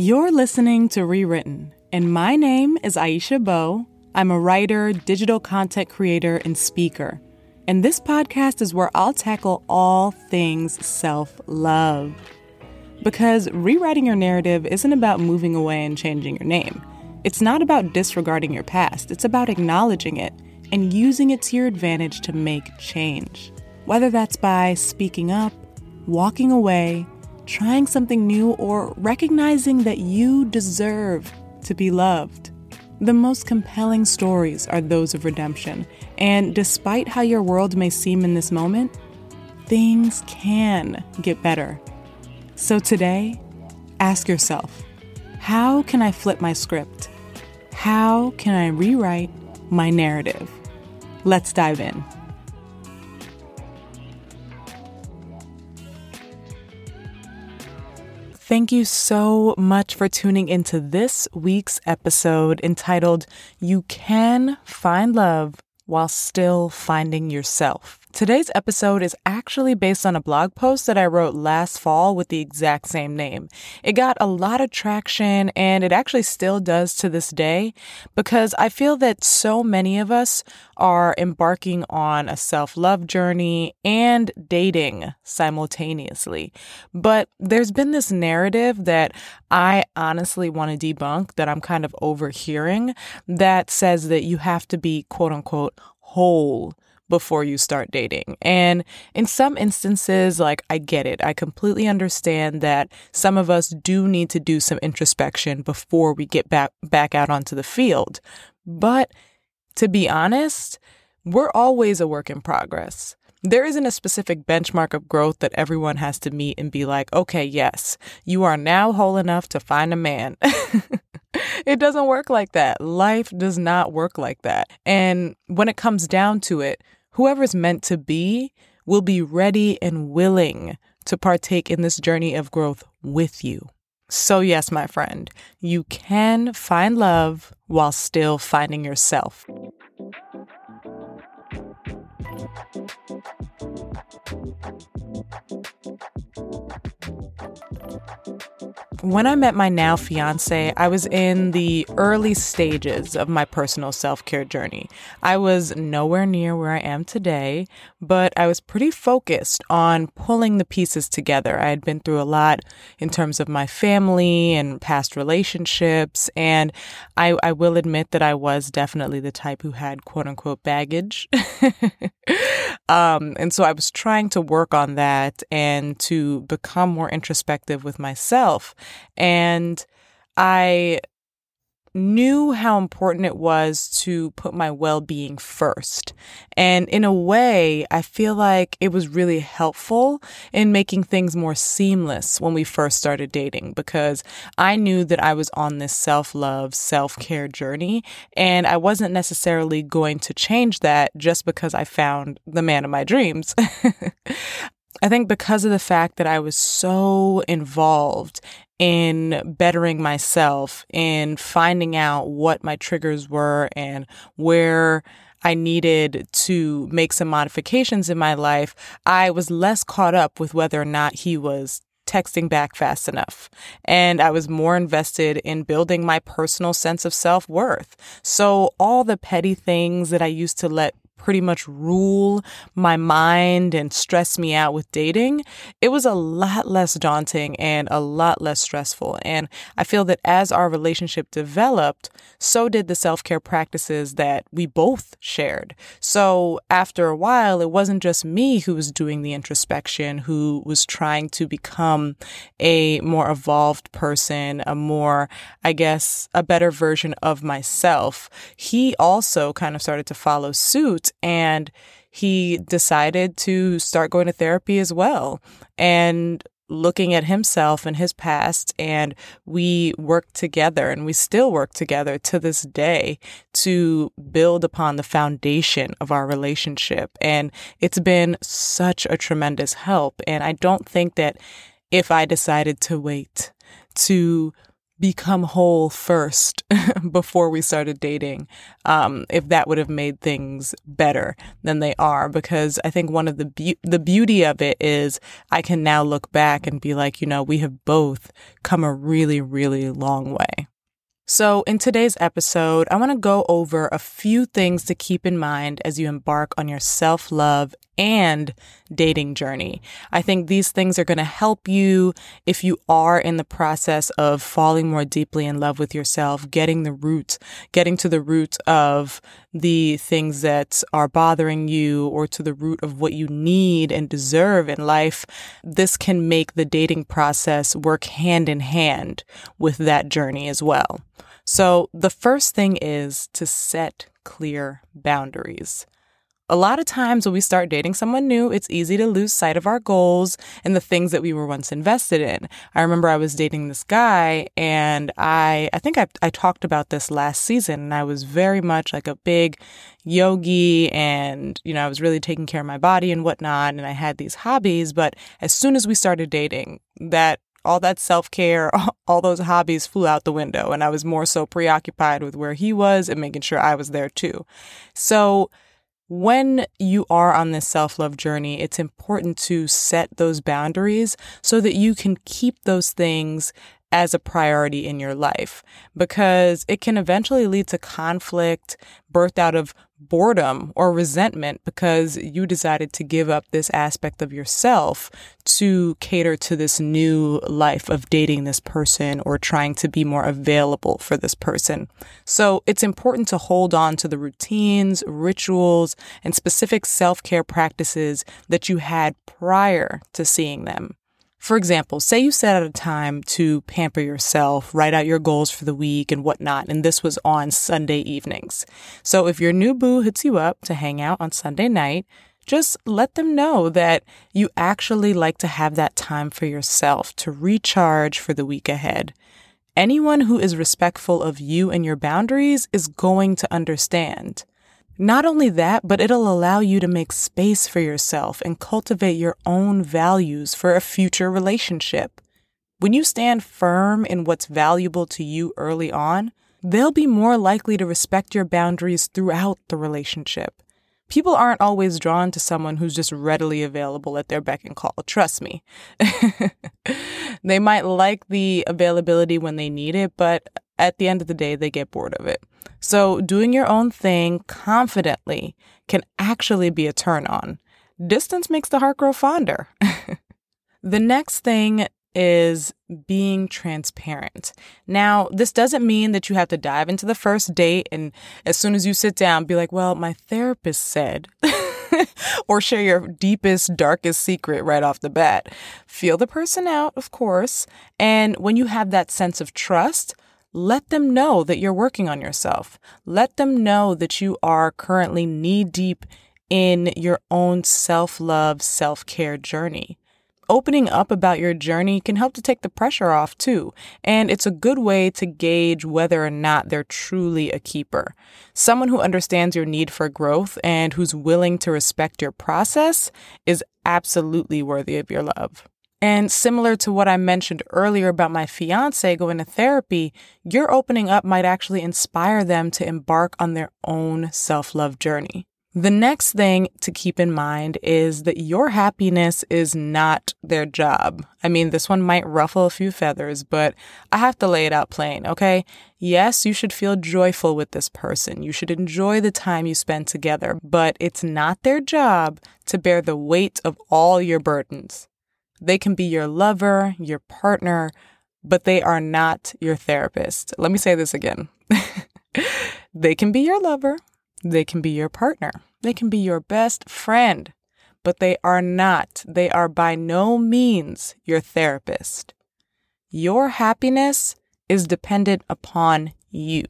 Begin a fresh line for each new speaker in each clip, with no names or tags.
You're listening to Rewritten, and my name is Aisha Beau. I'm a writer, digital content creator, and speaker. And this podcast is where I'll tackle all things self love. Because rewriting your narrative isn't about moving away and changing your name. It's not about disregarding your past, it's about acknowledging it and using it to your advantage to make change. Whether that's by speaking up, walking away, trying something new, or recognizing that you deserve to be loved. The most compelling stories are those of redemption, and despite how your world may seem in this moment, things can get better. So today, ask yourself how can I flip my script? How can I rewrite my narrative? Let's dive in. Thank you so much for tuning into this week's episode entitled You Can Find Love While Still Finding Yourself. Today's episode is actually based on a blog post that I wrote last fall with the exact same name. It got a lot of traction and it actually still does to this day because I feel that so many of us are embarking on a self love journey and dating simultaneously. But there's been this narrative that I honestly want to debunk that I'm kind of overhearing that says that you have to be quote unquote whole before you start dating. And in some instances, like I get it. I completely understand that some of us do need to do some introspection before we get back back out onto the field. But to be honest, we're always a work in progress. There isn't a specific benchmark of growth that everyone has to meet and be like, okay, yes, you are now whole enough to find a man. it doesn't work like that. Life does not work like that. And when it comes down to it, whoever's meant to be will be ready and willing to partake in this journey of growth with you. So, yes, my friend, you can find love while still finding yourself. When I met my now fiance, I was in the early stages of my personal self care journey. I was nowhere near where I am today, but I was pretty focused on pulling the pieces together. I had been through a lot in terms of my family and past relationships, and I, I will admit that I was definitely the type who had quote unquote baggage. um, and so I was trying to work on that and to become more introspective with myself. And I knew how important it was to put my well being first. And in a way, I feel like it was really helpful in making things more seamless when we first started dating because I knew that I was on this self love, self care journey. And I wasn't necessarily going to change that just because I found the man of my dreams. I think because of the fact that I was so involved in bettering myself, in finding out what my triggers were and where I needed to make some modifications in my life, I was less caught up with whether or not he was texting back fast enough. And I was more invested in building my personal sense of self worth. So all the petty things that I used to let pretty much rule my mind and stress me out with dating, it was a lot less daunting and a lot less stressful. And I feel that as our relationship developed, so did the self care practices that we both shared. So after a while, it wasn't just me who was doing the introspection, who was trying to become a more evolved person, a more, I guess, a better version of myself. He also kind of started to follow suit and he decided to start going to therapy as well and looking at himself and his past and we worked together and we still work together to this day to build upon the foundation of our relationship. And it's been such a tremendous help and I don't think that if I decided to wait to become whole first before we started dating, um, if that would have made things better than they are. Because I think one of the be- the beauty of it is I can now look back and be like, you know, we have both come a really, really long way. So, in today's episode, I want to go over a few things to keep in mind as you embark on your self love and dating journey. I think these things are going to help you if you are in the process of falling more deeply in love with yourself, getting the root, getting to the root of the things that are bothering you or to the root of what you need and deserve in life. This can make the dating process work hand in hand with that journey as well. So, the first thing is to set clear boundaries. A lot of times when we start dating someone new, it's easy to lose sight of our goals and the things that we were once invested in. I remember I was dating this guy and I, I think I, I talked about this last season and I was very much like a big yogi and, you know, I was really taking care of my body and whatnot. And I had these hobbies. But as soon as we started dating, that all that self care, all those hobbies flew out the window. And I was more so preoccupied with where he was and making sure I was there too. So, when you are on this self love journey, it's important to set those boundaries so that you can keep those things as a priority in your life because it can eventually lead to conflict birthed out of boredom or resentment because you decided to give up this aspect of yourself to cater to this new life of dating this person or trying to be more available for this person. So it's important to hold on to the routines, rituals, and specific self care practices that you had prior to seeing them. For example, say you set out a time to pamper yourself, write out your goals for the week and whatnot, and this was on Sunday evenings. So if your new boo hits you up to hang out on Sunday night, just let them know that you actually like to have that time for yourself to recharge for the week ahead. Anyone who is respectful of you and your boundaries is going to understand. Not only that, but it'll allow you to make space for yourself and cultivate your own values for a future relationship. When you stand firm in what's valuable to you early on, they'll be more likely to respect your boundaries throughout the relationship. People aren't always drawn to someone who's just readily available at their beck and call. Trust me. they might like the availability when they need it, but at the end of the day, they get bored of it. So, doing your own thing confidently can actually be a turn on. Distance makes the heart grow fonder. the next thing is being transparent. Now, this doesn't mean that you have to dive into the first date and as soon as you sit down, be like, well, my therapist said, or share your deepest, darkest secret right off the bat. Feel the person out, of course. And when you have that sense of trust, let them know that you're working on yourself. Let them know that you are currently knee deep in your own self love, self care journey. Opening up about your journey can help to take the pressure off too, and it's a good way to gauge whether or not they're truly a keeper. Someone who understands your need for growth and who's willing to respect your process is absolutely worthy of your love. And similar to what I mentioned earlier about my fiance going to therapy, your opening up might actually inspire them to embark on their own self love journey. The next thing to keep in mind is that your happiness is not their job. I mean, this one might ruffle a few feathers, but I have to lay it out plain, okay? Yes, you should feel joyful with this person. You should enjoy the time you spend together, but it's not their job to bear the weight of all your burdens. They can be your lover, your partner, but they are not your therapist. Let me say this again. they can be your lover, they can be your partner, they can be your best friend, but they are not, they are by no means your therapist. Your happiness is dependent upon you,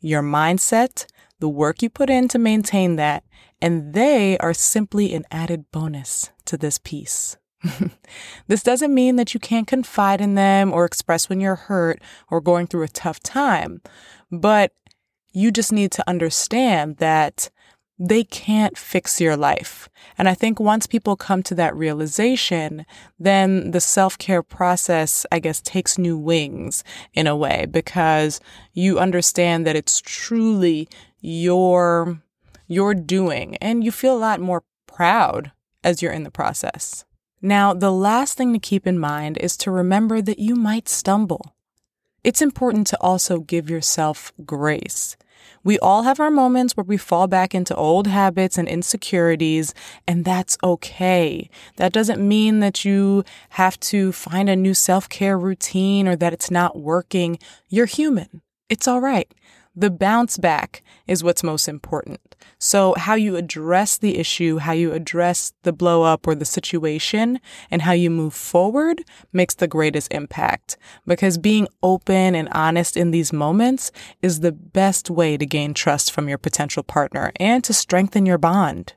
your mindset, the work you put in to maintain that, and they are simply an added bonus to this piece. this doesn't mean that you can't confide in them or express when you're hurt or going through a tough time, but you just need to understand that they can't fix your life. And I think once people come to that realization, then the self care process, I guess, takes new wings in a way because you understand that it's truly your, your doing and you feel a lot more proud as you're in the process. Now, the last thing to keep in mind is to remember that you might stumble. It's important to also give yourself grace. We all have our moments where we fall back into old habits and insecurities, and that's okay. That doesn't mean that you have to find a new self care routine or that it's not working. You're human. It's all right. The bounce back is what's most important. So, how you address the issue, how you address the blow up or the situation, and how you move forward makes the greatest impact. Because being open and honest in these moments is the best way to gain trust from your potential partner and to strengthen your bond.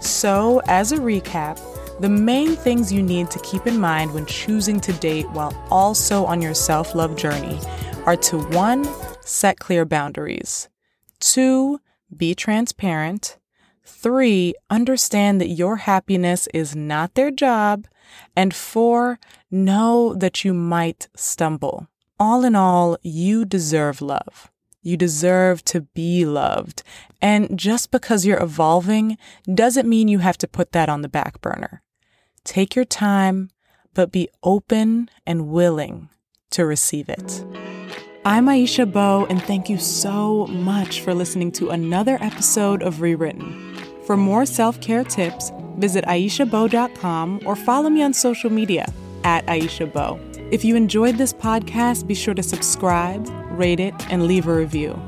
So, as a recap, the main things you need to keep in mind when choosing to date while also on your self love journey are to one, set clear boundaries, two, be transparent, three, understand that your happiness is not their job, and four, know that you might stumble. All in all, you deserve love. You deserve to be loved. And just because you're evolving doesn't mean you have to put that on the back burner. Take your time, but be open and willing to receive it. I'm Aisha Beau, and thank you so much for listening to another episode of Rewritten. For more self care tips, visit AishaBeau.com or follow me on social media at Aisha Beau. If you enjoyed this podcast, be sure to subscribe, rate it, and leave a review.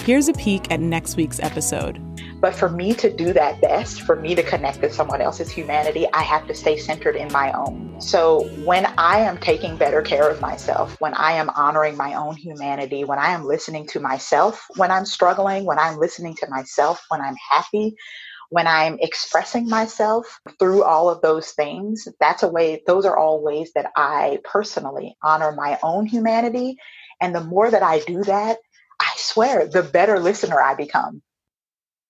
Here's a peek at next week's episode.
But for me to do that best, for me to connect with someone else's humanity, I have to stay centered in my own. So when I am taking better care of myself, when I am honoring my own humanity, when I am listening to myself when I'm struggling, when I'm listening to myself when I'm happy, when I'm expressing myself through all of those things, that's a way, those are all ways that I personally honor my own humanity. And the more that I do that, I swear, the better listener I become